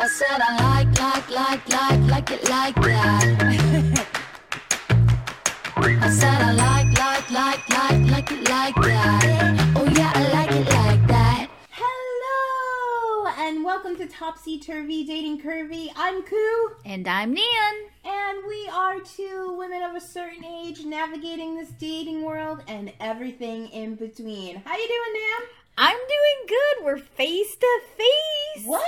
I said I like, like, like, like, like it like that. I said I like, like, like, like, like it like that. Oh yeah, I like it like that. Hello, and welcome to Topsy Turvy Dating Curvy. I'm Koo, And I'm Nan. and we are two women of a certain age navigating this dating world and everything in between. How you doing, Nan? I'm doing good. We're face to face. What?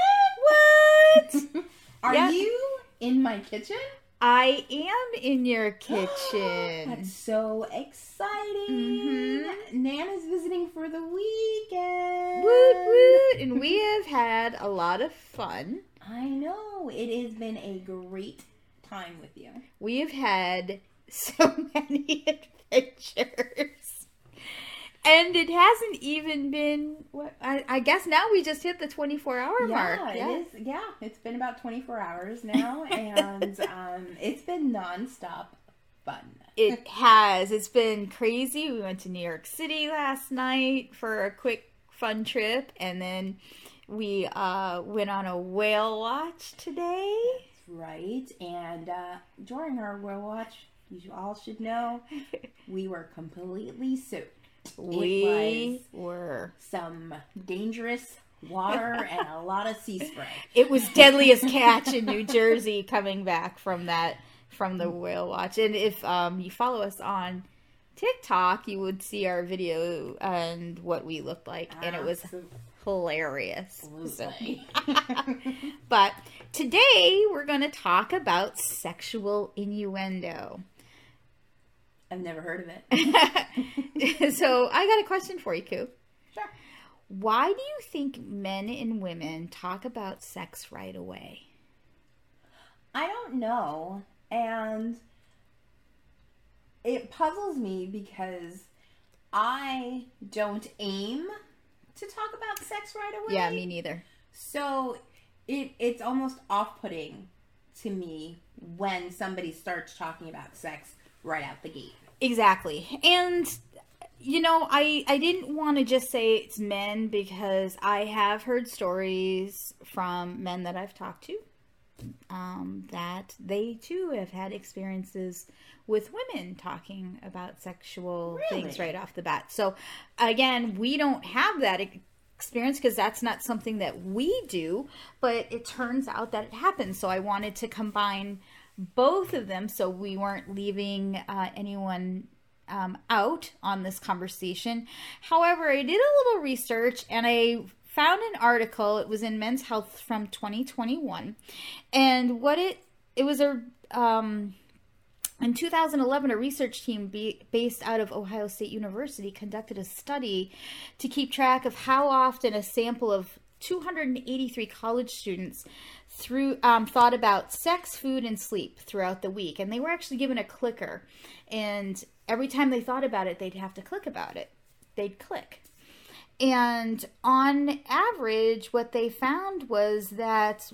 What? Are Yeah. you in my kitchen? I am in your kitchen. That's so exciting. Mhm. Nan is visiting for the weekend. woot woot. And we have had a lot of fun. I know. It has been a great time with you. We have had so many adventures. And it hasn't even been what I, I guess now we just hit the 24 hour mark. Yeah, it is. Yeah, it's been about 24 hours now, and um, it's been nonstop fun. It has. It's been crazy. We went to New York City last night for a quick fun trip and then we uh, went on a whale watch today. Right, and uh, during our whale watch, you all should know, we were completely soaked. We were. Some dangerous water and a lot of sea spray. It was deadliest catch in New Jersey coming back from that from the whale watch. And if um, you follow us on TikTok, you would see our video and what we looked like, and it was hilarious. So- But today we're going to talk about sexual innuendo. I've never heard of it. so I got a question for you, Koo. Sure. Why do you think men and women talk about sex right away? I don't know. And it puzzles me because I don't aim to talk about sex right away. Yeah, me neither. So it it's almost off-putting to me when somebody starts talking about sex right out the gate. Exactly. And you know, I I didn't want to just say it's men because I have heard stories from men that I've talked to um, that they too have had experiences with women talking about sexual things right off the bat. So again, we don't have that experience because that's not something that we do, but it turns out that it happens. So I wanted to combine both of them so we weren't leaving uh, anyone um, out on this conversation. However, I did a little research and I found an article. It was in Men's Health from 2021, and what it it was a um, in 2011, a research team be, based out of Ohio State University conducted a study to keep track of how often a sample of 283 college students through um, thought about sex, food, and sleep throughout the week, and they were actually given a clicker, and every time they thought about it, they'd have to click about it. They'd click. And on average, what they found was that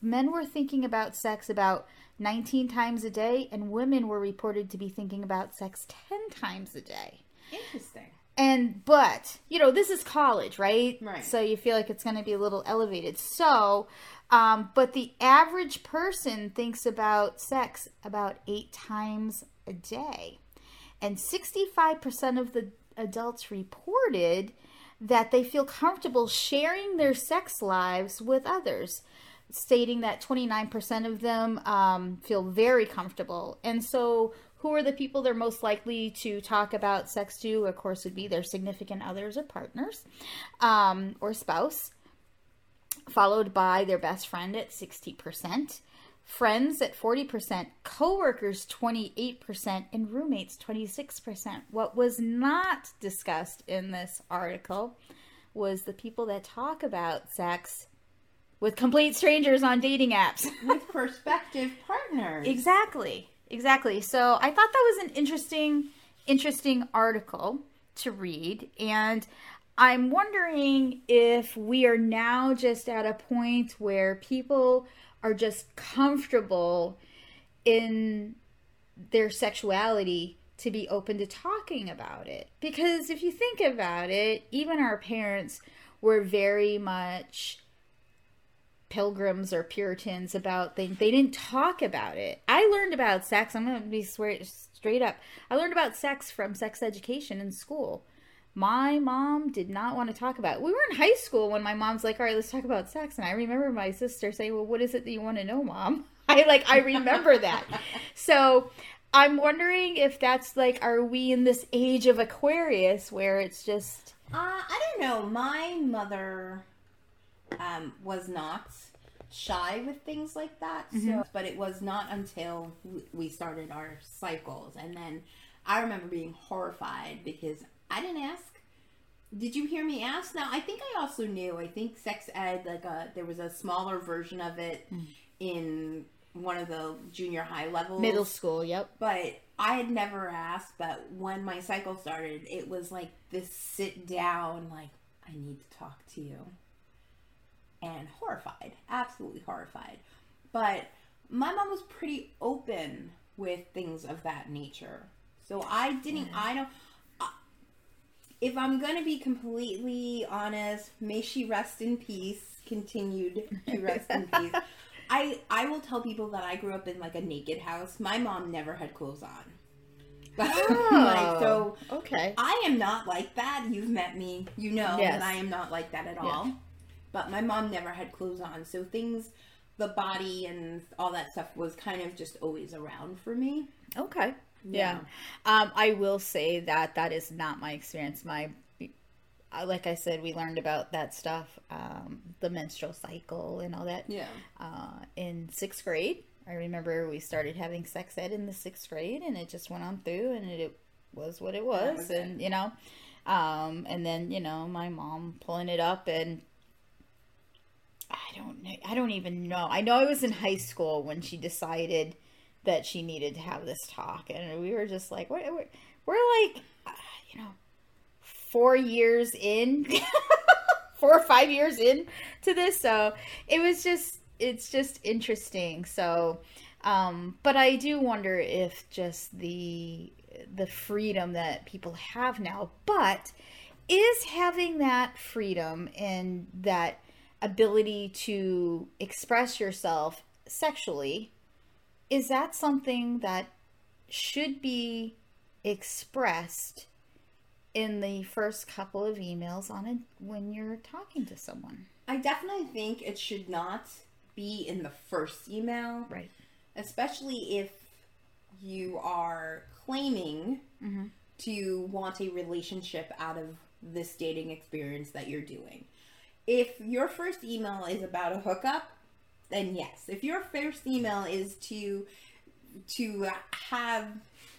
men were thinking about sex about 19 times a day, and women were reported to be thinking about sex 10 times a day. Interesting. And, but, you know, this is college, right? Right. So you feel like it's going to be a little elevated. So, um, but the average person thinks about sex about eight times a day. And 65% of the adults reported that they feel comfortable sharing their sex lives with others, stating that 29% of them um, feel very comfortable. And so, who are the people they're most likely to talk about sex to? Of course, would be their significant others or partners um, or spouse, followed by their best friend at 60%. Friends at 40%, coworkers 28%, and roommates 26%. What was not discussed in this article was the people that talk about sex with complete strangers on dating apps. With prospective partners. exactly. Exactly. So I thought that was an interesting interesting article to read and I'm wondering if we are now just at a point where people are just comfortable in their sexuality to be open to talking about it. Because if you think about it, even our parents were very much pilgrims or Puritans about things. They didn't talk about it. I learned about sex. I'm going to be swear, straight up. I learned about sex from sex education in school. My mom did not want to talk about it. We were in high school when my mom's like, "All right, let's talk about sex." And I remember my sister saying, "Well, what is it that you want to know, mom?" I like I remember that. So, I'm wondering if that's like are we in this age of Aquarius where it's just Uh, I don't know. My mother um, was not shy with things like that. So, mm-hmm. but it was not until we started our cycles, and then I remember being horrified because I didn't ask. Did you hear me ask? Now I think I also knew. I think sex ed, like a, there was a smaller version of it mm. in one of the junior high levels, middle school? Yep. but I had never asked. But when my cycle started, it was like this sit down, like, I need to talk to you. And horrified, absolutely horrified. But my mom was pretty open with things of that nature. So I didn't, I don't, if I'm going to be completely honest, may she rest in peace, continued to rest in peace. I I will tell people that I grew up in like a naked house. My mom never had clothes on. like, so Oh, okay. I am not like that. You've met me. You know Yes. that I am not like that at all. But my mom never had clothes on. So things the body and all that stuff was kind of just always around for me. Okay. Yeah. Um, I will say that that is not my experience. My, uh, like I said, we learned about that stuff, um, the menstrual cycle and all that, Yeah. uh, in sixth grade. I remember we started having sex ed in the sixth grade, and it just went on through, and it, it was what it was, was it. and you know, um, and then you know, my mom pulling it up, and I don't know, I don't even know. I know I was in high school when she decided that she needed to have this talk, and we were just like, we're, we're, like, uh, you know, four years in, four or five years in to this, so it was just, it's just interesting. So, um, but I do wonder if just the the freedom that people have now, but is having that freedom and that ability to express yourself sexually is that something that should be expressed in the first couple of emails on it when you're talking to someone I definitely think it should not be in the first email. right especially if you are claiming mm-hmm. to want a relationship out of this dating experience that you're doing. If your first email is about a hookup, then yes. If your first email is to to have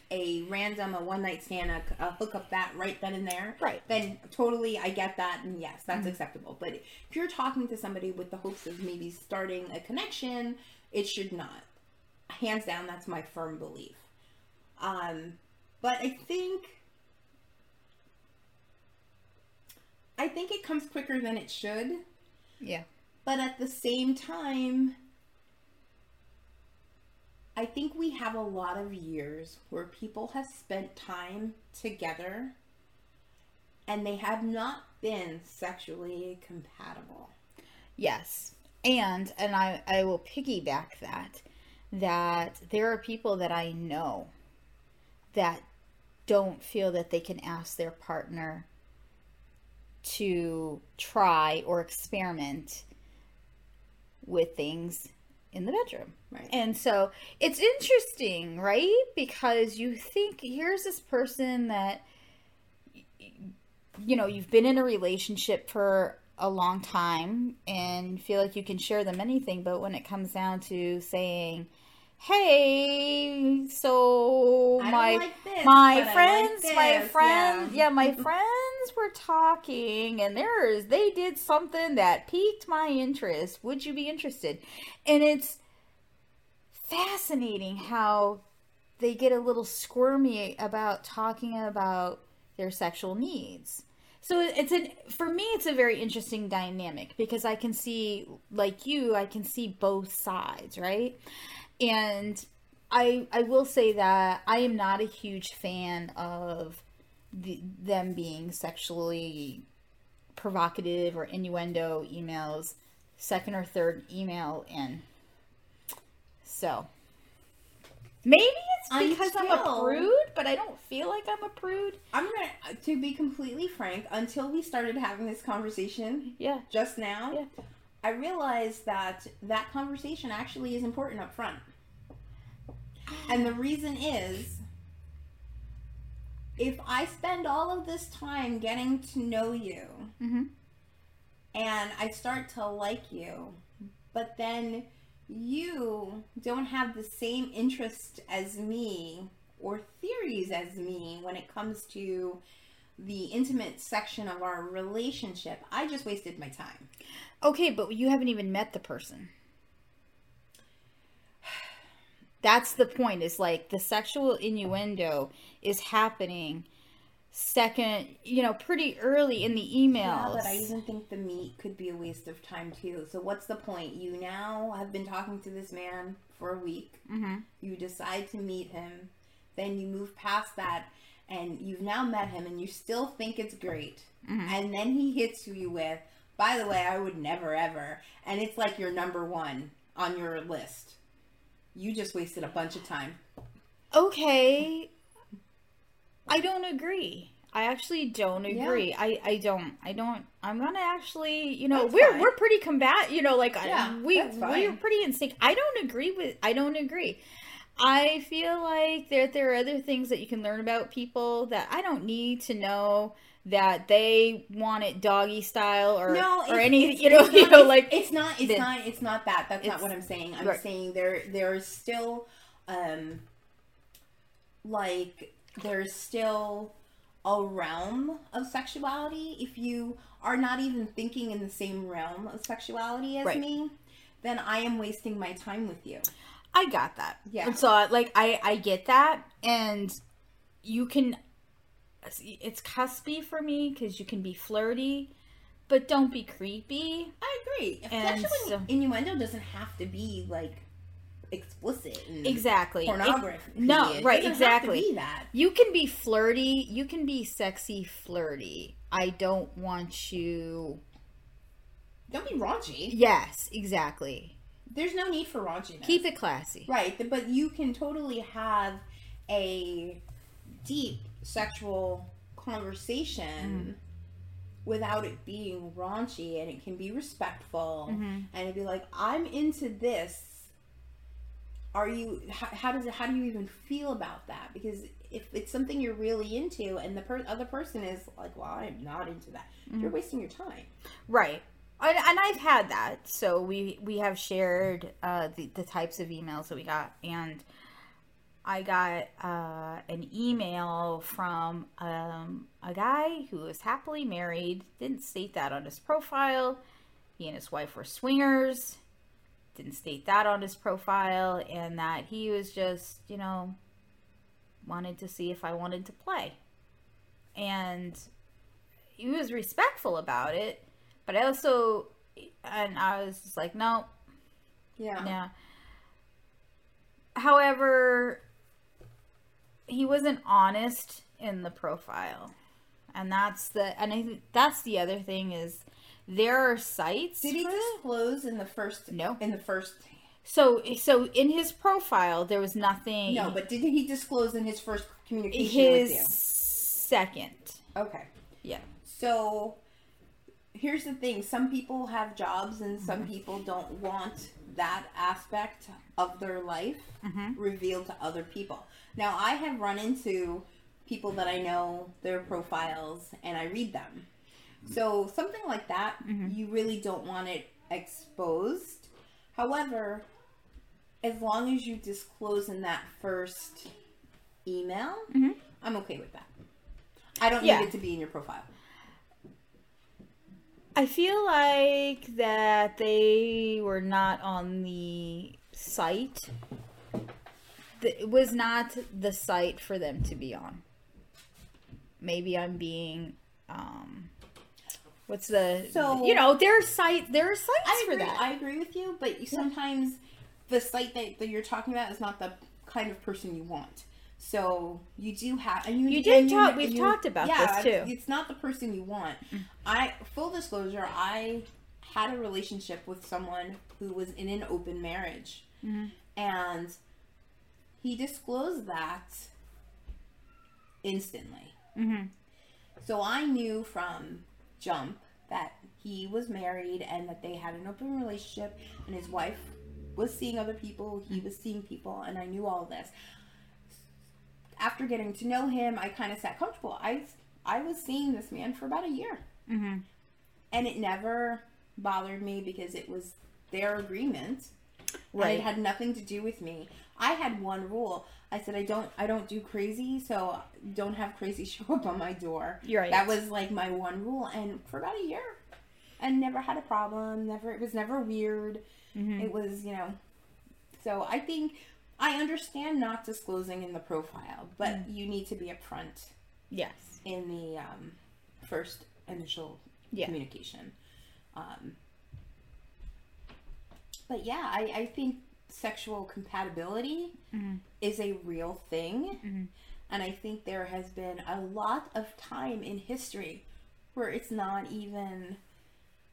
a random a one night stand a, a hookup that right then and there Right. then totally i get that and yes that's acceptable but if you're talking to somebody with the hopes of maybe starting a connection it should not hands down that's my firm belief um but i think i think it comes quicker than it should. Yeah. But at the same time i think we have a lot of years where people have spent time together and they have not been sexually compatible. Yes. And and I I will piggyback that that there are people that I know that don't feel that they can ask their partner to try or experiment with things in the bedroom. Right. And so it's interesting, right? Because you think here's this person that you know, you've been in a relationship for a long time and feel like you can share them anything, but when it comes down to saying, "Hey, so my like this, my I like friends, my friends, yeah. yeah, my friends were talking and there's they did something that piqued my interest. Would you be interested?" And it's fascinating how they get a little squirmy about talking about their sexual needs. So it's an for me it's a very interesting dynamic because I can see like you I can see both sides, right? And I I will say that I am not a huge fan of the, them being sexually provocative or innuendo emails second or third email in. So maybe it's because I'm a prude, but I don't feel like I'm a prude. I'm gonna, to be completely frank, until we started having this conversation Yeah. just now, Yeah. I realized that that conversation actually is important up front. And the reason is if I spend all of this time getting to know you Mm-hmm. and I start to like you, but then you don't have the same interest as me or theories as me when it comes to the intimate section of our relationship, I just wasted my time. Okay, but you haven't even met the person. That's the point. Is like the sexual innuendo is happening second, you know, pretty early in the emails. Yeah, but I even think the meet could be a waste of time too. So what's the point? You now have been talking to this man for a week. Mhm. You decide to meet him, then you move past that, and you've now met him, and you still think it's great. And then he hits you with, "By the way, I would never ever," and it's like your number one on your list. You just wasted a bunch of time. Okay. I don't agree. I actually don't agree. I, I don't. I don't. I'm gonna actually, you know, That's we're fine. we're pretty combat. You know, like I- Yeah, we we're pretty in sync. I don't agree with. I don't agree. I feel like there there are other things that you can learn about people that I don't need to know that they want it doggy style or no, or any you know you not- know like it's not it's the- not it's not that that's not what i'm saying i'm right. saying there there's still um like there's still a realm of sexuality if you are not even thinking in the same realm of sexuality as Right. me then i am wasting my time with you I got that. Yeah. And so like I I get that and you can it's cuspy for me cuz you can be flirty but don't be creepy. i agree And sexual so- innuendo doesn't have to be like explicit and Exactly. It- pornography no, It right, exactly. have to be that You can be flirty, you can be sexy flirty. I don't want you don't be raunchy Yes, exactly. there's no need for raunchiness Keep it classy. Right, but you can totally have a deep sexual conversation mm-hmm. without it being raunchy and it can be respectful mm-hmm. and it'd be like I'm into this. Are you how, how does it how do you even feel about that? Because if it's something you're really into and the per- other person is like well I'm not into that mm-hmm. you're wasting your time. Right. And, and I've had that. So we we have shared uh, the the types of emails that we got, and I got uh, an email from um, a guy who was happily married. Didn't state that on his profile. He and his wife were swingers. Didn't state that on his profile, and that he was just you know wanted to see if I wanted to play, and he was respectful about it but I also, and I was just like, no, yeah yeah. However, he wasn't honest in the profile, and that's the, and I think that's the other thing is there are sites. did he disclose in the first No. in the first So, so in his profile, there was nothing. No, but did he disclose in his first communication his with second. Okay. yeah, So here's the thing some people have jobs and some mm-hmm. people don't want that aspect of their life mm-hmm. revealed to other people. Now, I have run into people that I know their profiles and I read them. So something like that, mm-hmm. you really don't want it exposed. However, as long as you disclose in that first email, mm-hmm. I'm okay with that. I don't Yeah. need it to be in your profile. I feel like that they were not on the site. It was not the site for them to be on. Maybe I'm being, um, what's the? So- you know, there are site there are sites I for agree. that. I agree with you, but sometimes the site that, that you're talking about is not the kind of person you want. So you do have, and you, You did talk- and we've talked about yeah, this, too. It's not the person you want. I full disclosure, I had a relationship with someone who was in an open marriage. And he disclosed that instantly. So I knew from jump that he was married and that they had an open relationship and his wife was seeing other people, he was seeing people, and I knew all this. After getting to know him, I kind of sat comfortable. I I was seeing this man for about a year. Mm-hmm. And it never bothered me because it was their agreement. And Right. it had nothing to do with me. I had one rule. I said I don't I don't do crazy, so don't have crazy show up on my door. You're right. That was like my one rule and for about a year I never had a problem, never it was never weird. Mm-hmm. It was, you know. So I think I understand not disclosing in the profile, but Mm. you need to be upfront Yes. in the um, first initial Yeah. communication. Um, but yeah, I, I think sexual compatibility mm-hmm. is a real thing. Mm-hmm. And I think there has been a lot of time in history where it's not even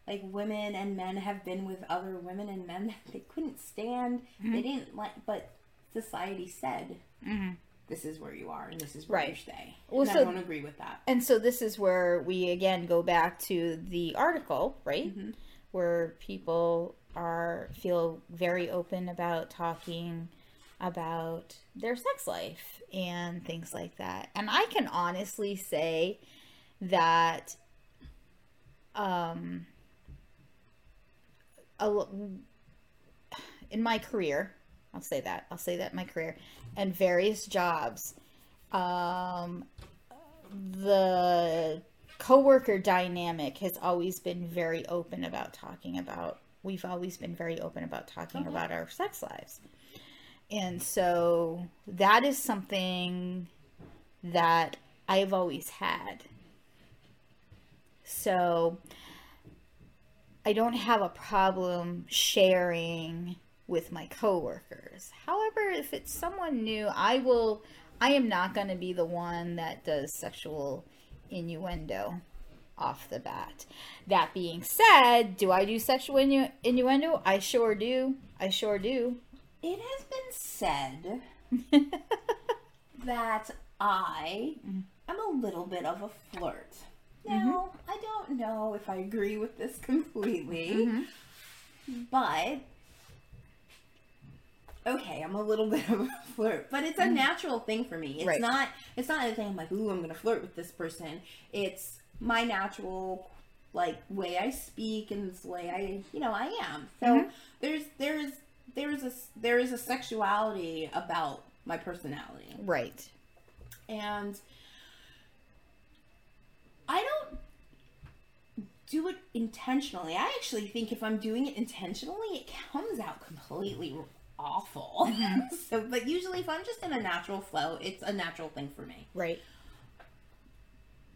like women and men have been with other women and men that they couldn't stand. They mm-hmm. didn't like, but society said, this is where you are and this is where you Right. stay. Well, and so- I don't agree with that. And so this is where we again go back to the article, right? Where people are feel very open about talking about their sex life and things like that. And I can honestly say that um a, in my career, I'll say that. I'll say that in my career and various jobs um the coworker dynamic has always been very open about talking about we've always been very open about talking Okay. about our sex lives. And so that is something that i've always had. So i don't have a problem sharing with my coworkers. However if it's someone new i will i am not going to be the one that does sexual innuendo off the bat that being said do i do sexual innu- innuendo i sure do i sure do It has been said that I mm-hmm. am a little bit of a flirt. Mm-hmm. Now, I don't know if I agree with this completely, mm-hmm. but okay, I'm a little bit of a flirt, but it's a natural thing for me. It's Right. not. It's not a thing I'm like, ooh, I'm gonna flirt with this person. It's my natural like way I speak and the way I, you know, I am. So mm-hmm. there's there's there's a there is a sexuality about my personality right and I don't do it intentionally. I actually think if I'm doing it intentionally, it comes out completely awful. Mm-hmm. so, but usually, if I'm just in a natural flow, it's a natural thing for me. right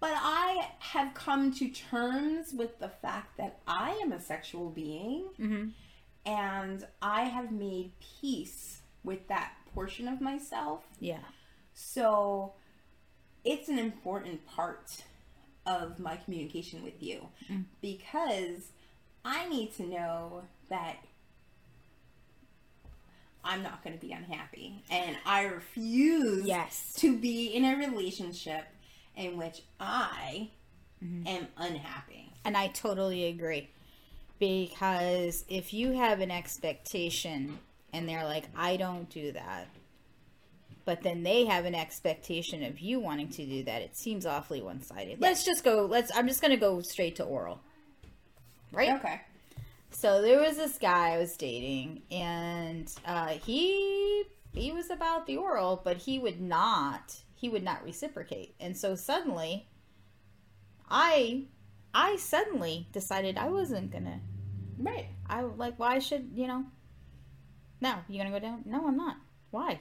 But I have come to terms with the fact that I am a sexual being, Mhm. and I have made peace with that portion of myself. yeah So it's an important part of my communication with you because I need to know that I'm not going to be unhappy and I refuse yes to be in a relationship in which I am unhappy. And I totally agree. Because if you have an expectation and they're like, I don't do that, but then they have an expectation of you wanting to do that, it seems awfully one sided. Let's just go, let's, I'm just going to go straight to oral. Right? Okay. So there was this guy I was dating, and uh, he he was about the oral, but he would not he would not reciprocate, and so suddenly, I I suddenly decided I wasn't gonna. Right. I like why should you know? No, you gonna go down? No, I'm not. Why?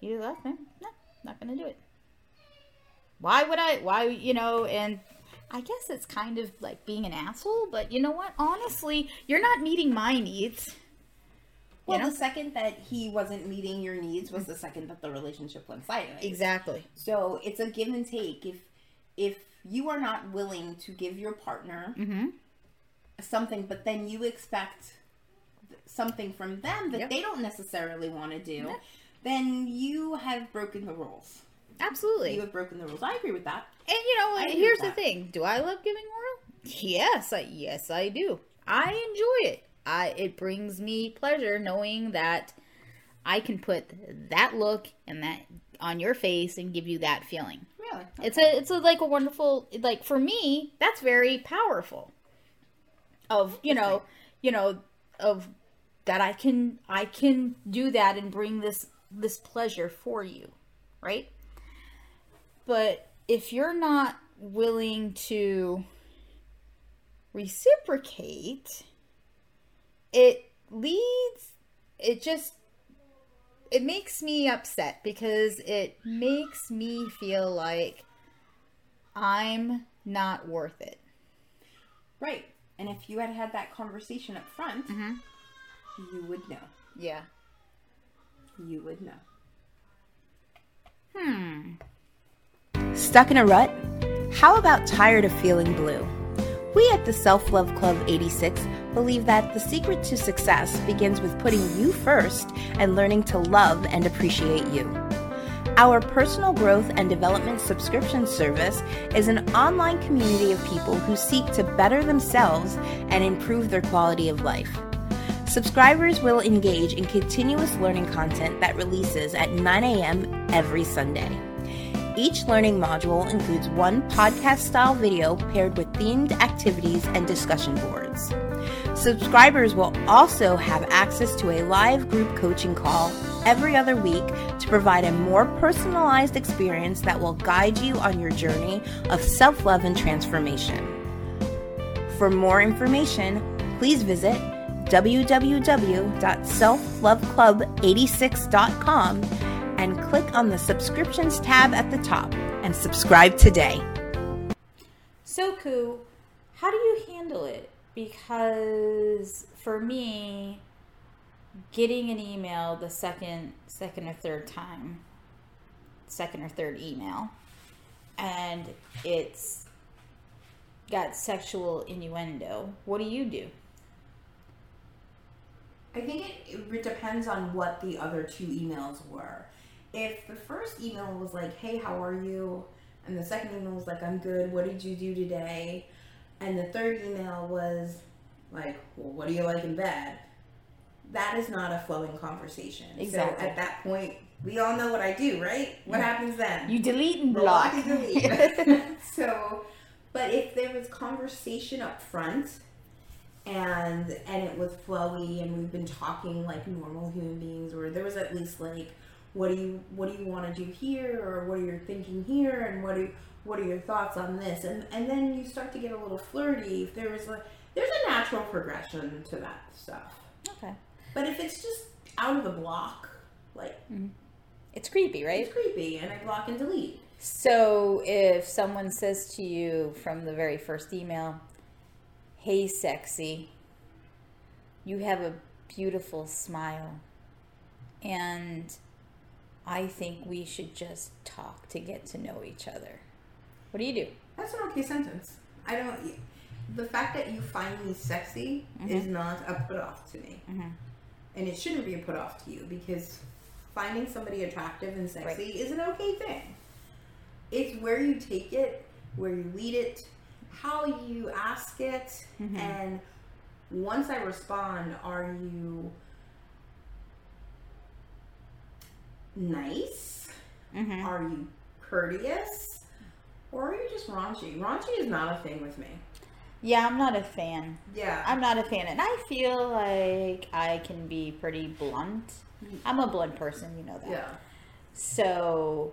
You do left me? No, not gonna do it. Why would I? Why you know? And I guess it's kind of like being an asshole, but you know what? Honestly, you're not meeting my needs. Well, know? the second that he wasn't meeting your needs was the second that the relationship went sideways. Exactly. So it's a give and take. If if you are not willing to give your partner Mm-hmm. something, but then you expect something from them that Yep. they don't necessarily want to do, Yeah. then you have broken the rules. Absolutely. You have broken the rules. I agree with that. And you know, I here's the thing: Do I love giving oral? Yes, I yes I do. I enjoy it. I it brings me pleasure knowing that I can put that look and that on your face and give you that feeling. Really? It's a it's a, like a wonderful like for me that's very powerful. Of you know you know of that I can I can do that and bring this this pleasure for you, right? But if you're not willing to reciprocate, it leads it just it makes me upset because it makes me feel like I'm not worth it. Right. And if you had had that conversation up front, Mm-hmm. you would know. Yeah. You would know. Hmm. Stuck in a rut? How about tired of feeling blue? We at the Self Love Club 86 believe that the secret to success begins with putting you first and learning to love and appreciate you. Our personal growth and development subscription service is an online community of people who seek to better themselves and improve their quality of life. Subscribers will engage in continuous learning content that releases at 9 a.m. every Sunday. Each learning module includes one podcast style video paired with themed activities and discussion boards. Subscribers will also have access to a live group coaching call every other week to provide a more personalized experience that will guide you on your journey of self love and transformation. For more information, please visit www.selfloveclub86.com and click on the subscriptions tab at the top and subscribe today. So, Koo, how do you handle it? Because for me, getting an email the second, second or third time, second or third email, and it's got sexual innuendo. What do you do? I think it, it depends on what the other two emails were. If the first email was like, hey, how are you? And the second email was like, I'm good. What did you do today? And the third email was like, well, what do you like in bed? That is not a flowing conversation. Exactly. So at that point, we all know what I do, right? What happens then? You delete and block block. and delete. so, but if there was conversation up front and and it was flowy and we've been talking like normal human beings or there was at least like what do you what do you want to do here or what are you thinking here and what are what are your thoughts on this and and then you start to get a little flirty if there is a there's a natural progression to that stuff okay. but if it's just out of the block like mm-hmm. It's creepy, right? it's creepy and i block and delete So if someone says to you from the very first email, Hey, sexy, you have a beautiful smile, and I think we should just talk to get to know each other. What do you do? That's an okay sentence. I don't. The fact that you find me sexy is mm-hmm. not a put off to me, mm-hmm. and it shouldn't be a put off to you because finding somebody attractive and sexy is an okay thing. It's where you take it, where you lead it, how you ask it, mm-hmm. and once I respond, are you nice? Mm-hmm. Are you courteous? Or are you just raunchy? Raunchy is not a thing with me. Yeah, I'm not a fan. Yeah. I'm not a fan, and I feel like I can be pretty blunt. I'm a blunt person, you know that. yeah. So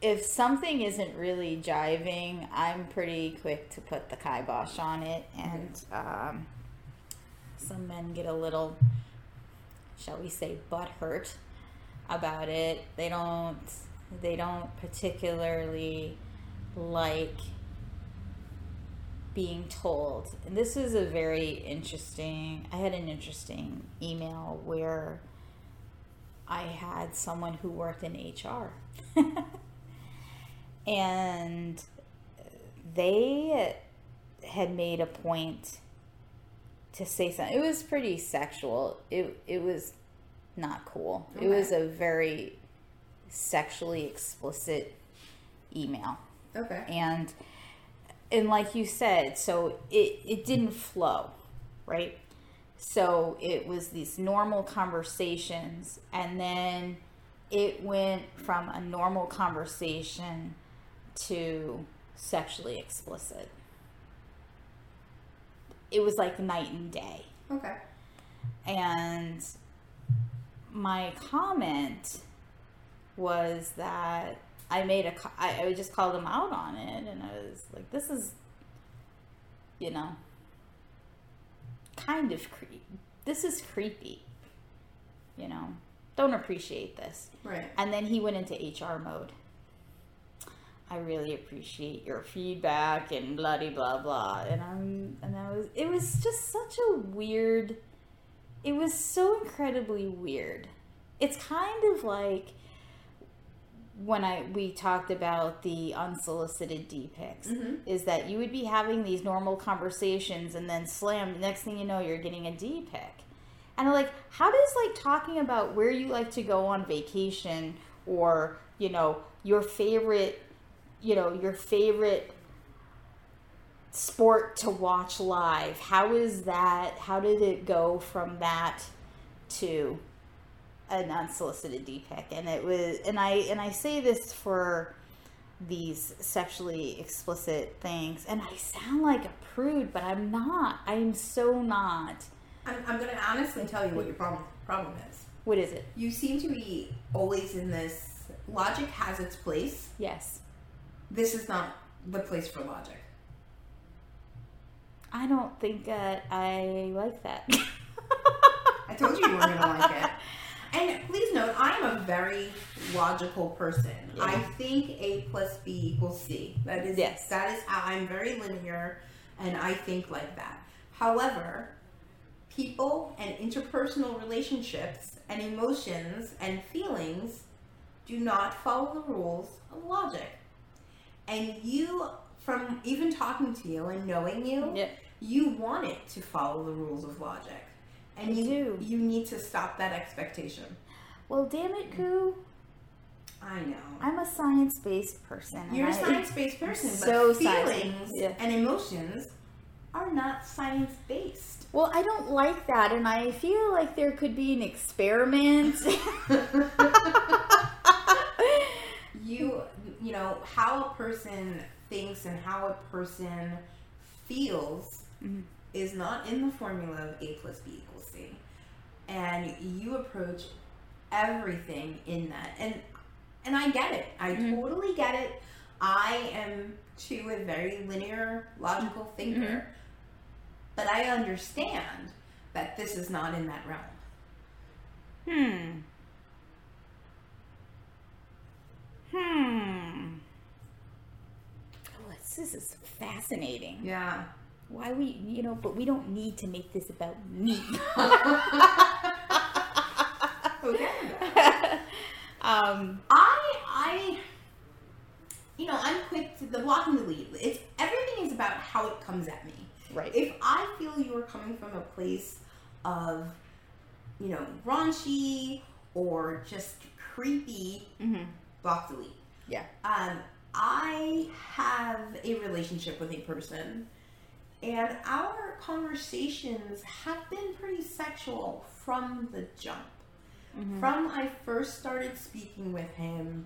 if something isn't really jiving, I'm pretty quick to put the kibosh on it. And um, some men get a little, shall we say, butt hurt about it. They don't. They don't particularly like being told. And this is a very interesting. I had an interesting email where I had someone who worked in HR. and they had made a point to say something. It was pretty sexual. It it was not cool. It was a very sexually explicit email. Okay. And and like you said, so it it didn't flow, right? So it was these normal conversations and then it went from a normal conversation to sexually explicit. It was like night and day. Okay. And my comment was that I made a, I, I just called him out on it, and I was like, this is, you know, kind of creepy. This is creepy. You know, don't appreciate this. Right. And then he went into HR mode. I really appreciate your feedback and bloody blah blah. And I'm and I was it was just such a weird it was so incredibly weird. It's kind of like when I we talked about the unsolicited D pics mm-hmm. is that you would be having these normal conversations and then slam next thing you know you're getting a D pic. And I'm like, how does like talking about where you like to go on vacation or, you know, your favorite, you know, your favorite sport to watch live, how is that, how did it go from that to an unsolicited D pic? And it was, and I, and I say this for these sexually explicit things, and I sound like a prude, but I'm not. I'm so not. I'm, I'm going to honestly tell you what your problem problem is. What is it? You seem to be always in this. Logic has its place. Yes. This is not the place for logic. I don't think that I like that. I told you you weren't going to like it. And please note, I'm a very logical person. Yeah. I think A plus B equals C. That is Yes. that is how I'm very linear, and I think like that. However, people and interpersonal relationships and emotions and feelings do not follow the rules of logic. And you, from even talking to you and knowing you, Yeah. You want it to follow the rules of logic. And I you do. you need to stop that expectation. well, damn it, Koo. I know. I'm a science based person. You're a science based person, so but science- feelings yeah. and emotions are not science based. Well, I don't like that, and I feel like there could be an experiment. you you know how a person thinks and how a person feels Mm-hmm. is not in the formula of a plus b equals c and you approach everything in that and and i get it i Mm-hmm. totally get it i am too a very linear logical thinker Mm-hmm. but i understand that this is not in that realm hmm. Hmm. Oh, this, this is fascinating. yeah Why we, you know, but we don't need to make this about me. okay um, I I you know, I'm quick to the block and delete. It's everything is about how it comes at me. Right. If I feel you are coming from a place of, you know, raunchy or just creepy, block delete. yeah. Um, I have a relationship with a person, and our conversations have been pretty sexual from the jump. Mm-hmm. From I first started speaking with him,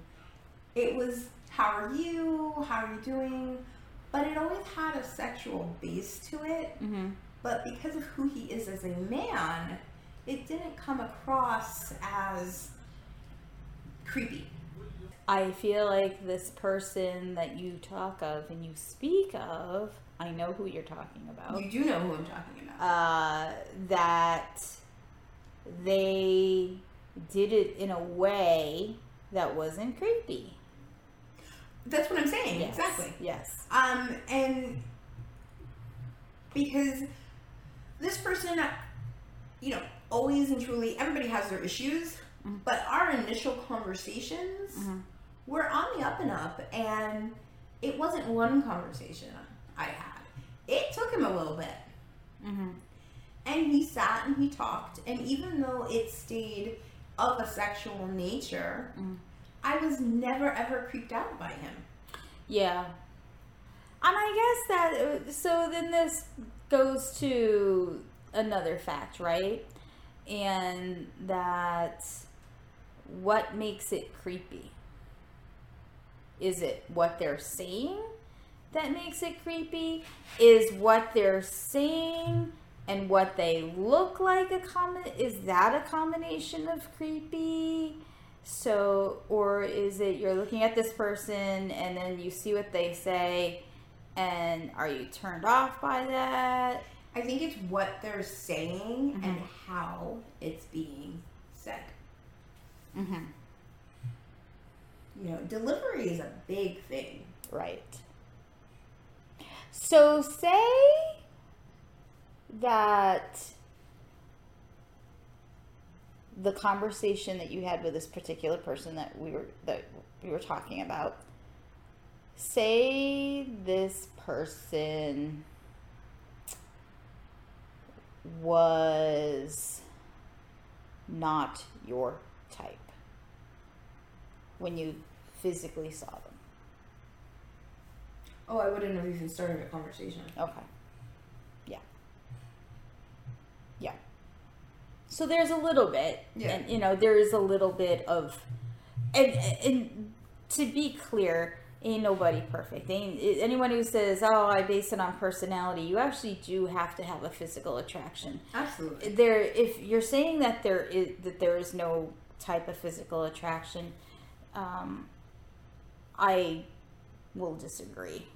it was, How are you? How are you doing? But it always had a sexual base to it. Mm-hmm. But because of who he is as a man, it didn't come across as creepy. I feel like this person that you talk of and you speak of, I know who you're talking about. You do know who I'm talking about. uh, that they did it in a way that wasn't creepy. That's what I'm saying. Yes. Exactly. Yes. Um, and because this person, you know, always and truly, everybody has their issues, but our initial conversations were on the up and up, and it wasn't one conversation I had. it took him a little bit. Mm-hmm. And he sat and he talked, and even though it stayed of a sexual nature, Mm. I was never ever creeped out by him. Yeah. And I guess that, uh, so then this goes to another fact, right? And that what makes it creepy? Is it what they're saying that makes it creepy? Is what they're saying and what they look like a common is that a combination of creepy? So, or is it you're looking at this person and then you see what they say, and are you turned off by that? I think it's what they're saying Mm-hmm. and how it's being said. Mm-hmm. You know, delivery is a big thing. Right. So, say that the conversation that you had with this particular person that we were that we were talking about say this person was not your type when you physically saw them Oh, I wouldn't have even started a conversation. Okay. Yeah. Yeah. So there's a little bit, Yeah. and you know, there is a little bit of, and and to be clear, ain't nobody perfect. Ain't anyone who says, "Oh, I base it on personality," you actually do have to have a physical attraction. Absolutely. There, if you're saying that there is that there is no type of physical attraction, um, I will disagree.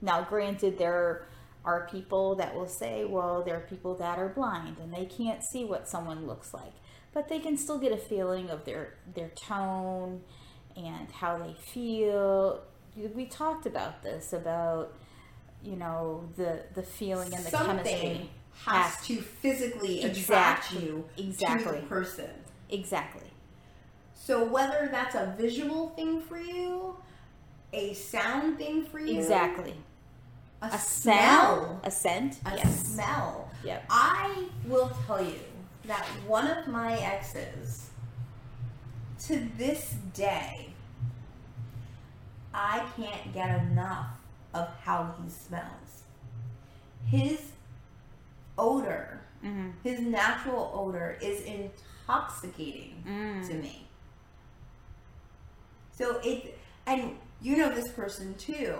Now, granted, there are people that will say, well, there are people that are blind and they can't see what someone looks like, but they can still get a feeling of their their tone and how they feel. We talked about this about you know the the feeling and the Something chemistry has has to physically attract Exactly. you to Exactly. the person. exactly So whether that's a visual thing for you, a sound thing for you, exactly a, a smell, smell a scent a yes smell. yep I will tell you that one of my exes, to this day, I can't get enough of how he smells. His odor, mm-hmm. his natural odor, is intoxicating Mm. to me. So it, and you know this person too.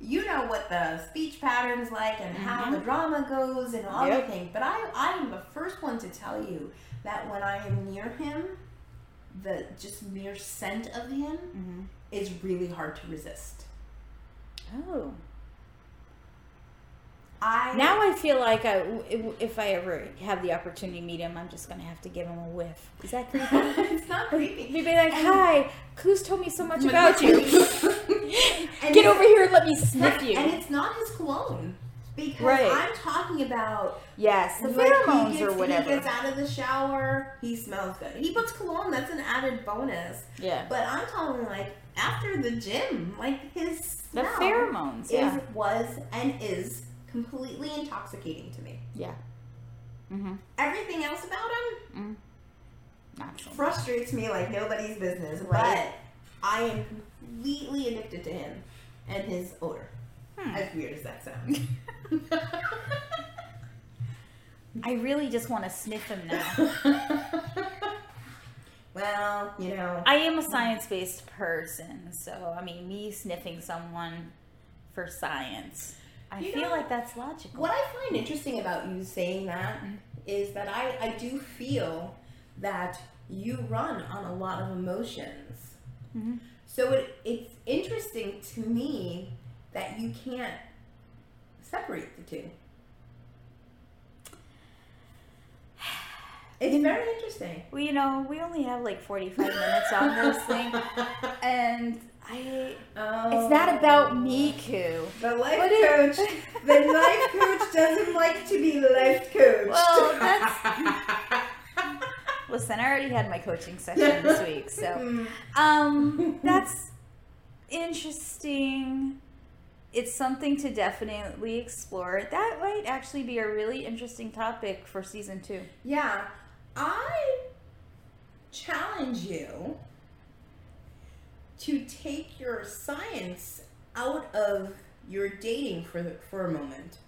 You know what the speech patterns like and how the drama goes and all Yep. the things. But I, I am the first one to tell you that when I am near him, the just mere scent of him Mm-hmm. is really hard to resist. oh I Now I feel like I, if I ever have the opportunity to meet him, I'm just gonna have to give him a whiff. Is that creepy? it's not creepy. He'd be like, "Hi, Koo's told me so much about you. And Get over here and let me sniff you." And it's not his cologne. Because Right. I'm talking about yes, the pheromones gets- or whatever. He gets out of the shower, he smells good. He puts cologne, that's an added bonus. yeah, But I'm talking like after the gym, like his smell the pheromones. is Yeah, was and is completely intoxicating to me. yeah. Mm-hmm. Everything else about him Not so. frustrates me like nobody's business. Right. But I am completely addicted to him and his odor. Hmm. As weird as that sounds. I really just want to sniff him now. well, you know. I am a science-based person, so I mean, me sniffing someone for science, I You feel know, like that's logical. What I find interesting about you saying that is that I, I do feel that you run on a lot of emotions. Mhm. So it, it's interesting to me that you can't separate the two. It's very interesting. Well, you know, we only have like 45 minutes on this thing, and I. It's um, not about me, Koo. The life What is- coach. the life coach doesn't like to be life coached. Well, that's- Listen, I already had my coaching session this week, so um, that's interesting it's something to definitely explore. That might actually be a really interesting topic for season two. Yeah, I challenge you to take your science out of your dating for the, for a moment,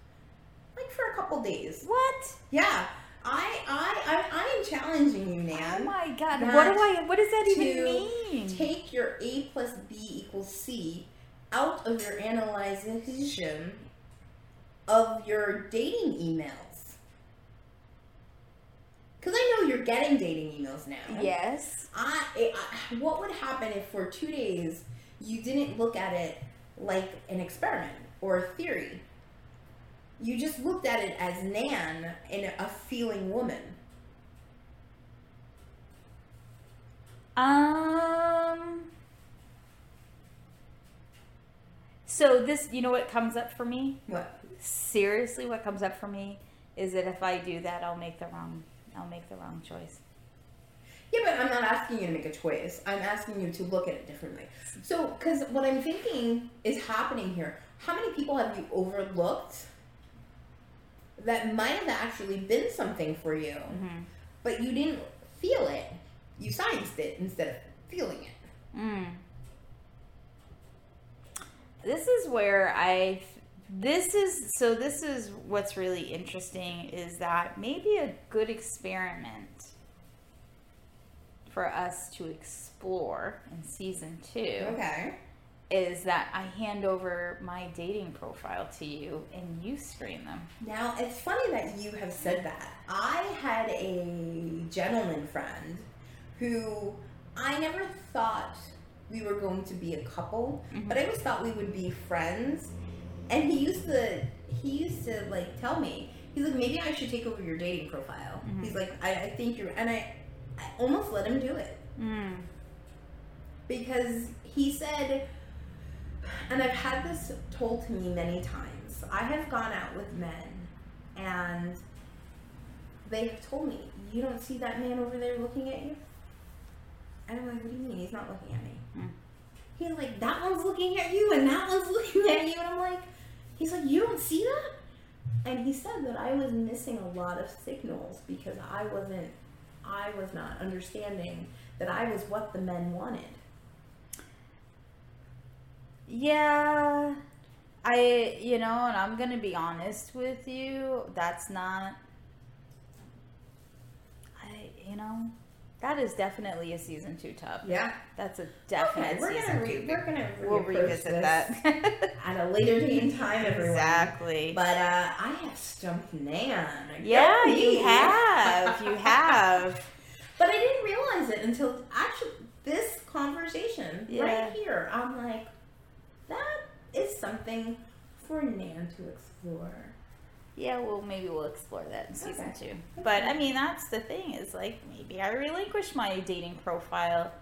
like for a couple days. What? Yeah, I I I, I am challenging you, Nan. Oh my god! What do I? What does that even mean? Take your A plus B equals C out of your analyzation of your dating emails. Because I know you're getting dating emails now. yes. I, I, what would happen if for two days you didn't look at it like an experiment or a theory? You just looked at it as Nan and a feeling woman. Um. So this, you know, what comes up for me? What? Seriously, what comes up for me is that if I do that, I'll make the wrong. I'll make the wrong choice. Yeah, but I'm not asking you to make a choice. I'm asking you to look at it differently. So, because what I'm thinking is happening here, how many people have you overlooked that might have actually been something for you, but you didn't feel it? You scienced it instead of feeling it. Mm. This is where I. This is so. This is what's really interesting is that maybe a good experiment for us to explore in season two Okay. Is that I hand over my dating profile to you and you screen them. Now, it's funny that you have said that. I had a gentleman friend who I never thought we were going to be a couple, but I always thought we would be friends. And he used to, he used to like tell me, he's like, maybe I should take over your dating profile. He's like, I, I think you're, and I, I almost let him do it Mm. because he said, and I've had this told to me many times. I have gone out with men, and they have told me, "You don't see that man over there looking at you." And I'm like, "What do you mean? He's not looking at me." Hmm. He's like, "That one's looking at you, and that one's looking at you," and I'm like, "He's like, you don't see that?" And he said that I was missing a lot of signals because I wasn't, I was not understanding that I was what the men wanted. Yeah. I, you know, and I'm going to be honest with you, that's not I, you know, that is definitely a season 2 tub. Yeah. That's a definite Okay, we're season gonna re- 2. we're gonna we'll revisit that. at a later date and time, everyone. exactly. But uh, I have stumped Nan. yeah, you have. You have. But I didn't realize it until actually this conversation Yeah. right here. I'm like, that is something for Nan to explore. Yeah, well, maybe we'll explore that in season Okay. two. But I mean, that's the thing is like maybe I relinquish my dating profile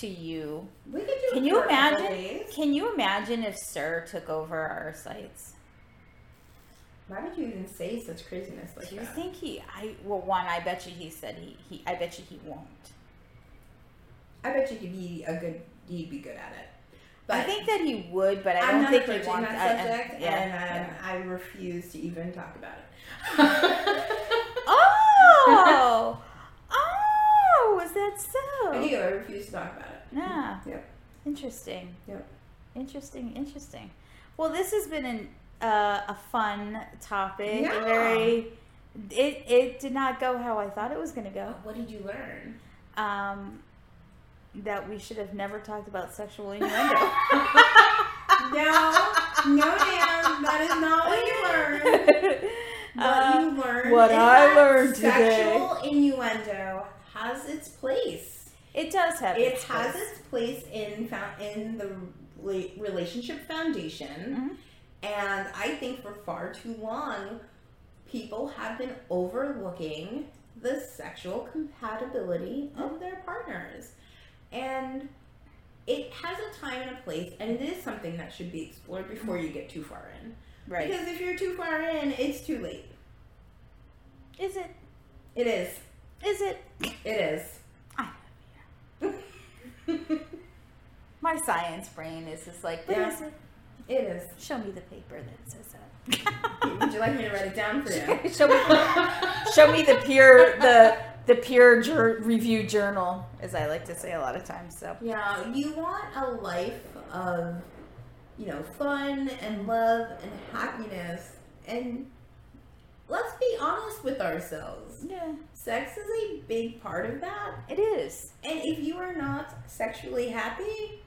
to you. We could do. Can you for a couple imagine? days. Can you imagine if Sir took over our sites? Why would you even say such craziness like Do you that? think he? I well, one. I bet you he said he. he I bet you he won't. I bet you could be a good. He'd be good at it. I think that he would, but I I'm don't think he wants. that I- I- subject, yeah, and um, yeah. I refuse to even talk about it. Oh, oh, is that so? I do. I refuse to talk about it. Yeah. Yep. Interesting. Yep. Interesting. Interesting. Well, this has been an, uh, a fun topic. Yeah. Very. It it did not go how I thought it was going to go. What did you learn? Um, that we should have never talked about sexual innuendo. No, no, Nan, that is not what you learned. What Uh, you learned. what I learned today. Sexual innuendo has its place. it does have. It its has place. its place in in the relationship foundation, Mhm. and I think for far too long, people have been overlooking the sexual compatibility of their partners, and it has a time and a place, and it is something that should be explored before you get too far in. Right. Because if you're too far in, it's too late. Is it? It is. Is it? It is. I My science brain is just like, but Yeah. is it? It is. Show me the paper that says that. Would you like me to write it down for you? show me, show me the peer the the peer jur- review journal, as I like to say a lot of times. So Yeah, you want a life of, you know, fun and love and happiness. And let's be honest with ourselves. yeah, Sex is a big part of that. it is. And if you are not sexually happy,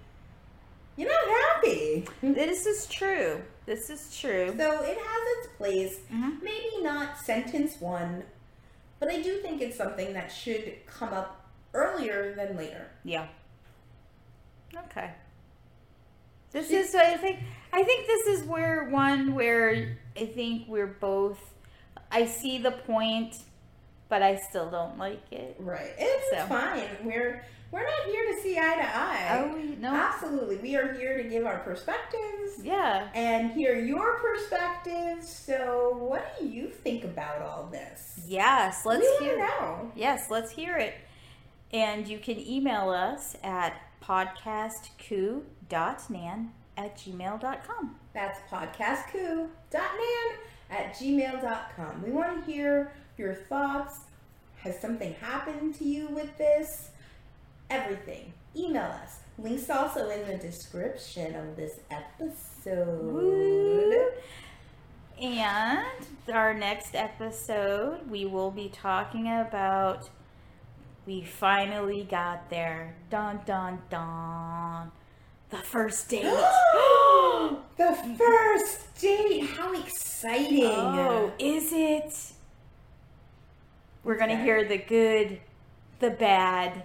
you're not happy. This is true. This is true. So it has its place. Mhm. Maybe not sentence one, but I do think it's something that should come up earlier than later. Yeah. Okay. This is I think I think this is where one where I think we're both I see the point but I still don't like it. Right. It's So. fine. We're we're not here to see eye to eye. Oh, we no. Absolutely. We are here to give our perspectives Yeah. and hear your perspectives. So what do you think about all this? Yes, let's we hear know. Yes, let's hear it. And you can email us at podcastkoo.nan at gmail.com. That's podcastkoo.nan at gmail.com. We want to hear your thoughts. Has something happened to you with this? Everything. Email us. Links also in the description of this episode. Woo. And our next episode, we will be talking about. We finally got there. Dun dun dun. The first date. the first date. How exciting. oh, is it? We're going to hear the good, the bad,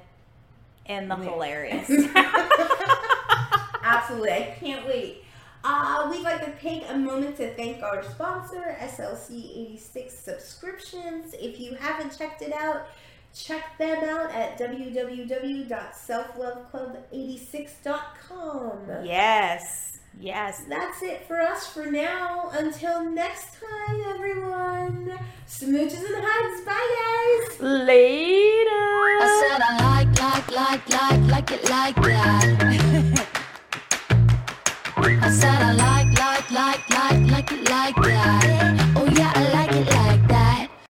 and the Yeah. hilarious. Absolutely. I can't wait. Uh, we'd like to take a moment to thank our sponsor, SLC86 Subscriptions. If you haven't checked it out, check them out at www.selfloveclub86.com. yes. Yes. That's it for us for now. Until next time, everyone. Smooches and hugs. Bye, guys. Later. I said I like, like, like, like, like it like that. I said I like, like, like, like, like it like that. Oh yeah, I like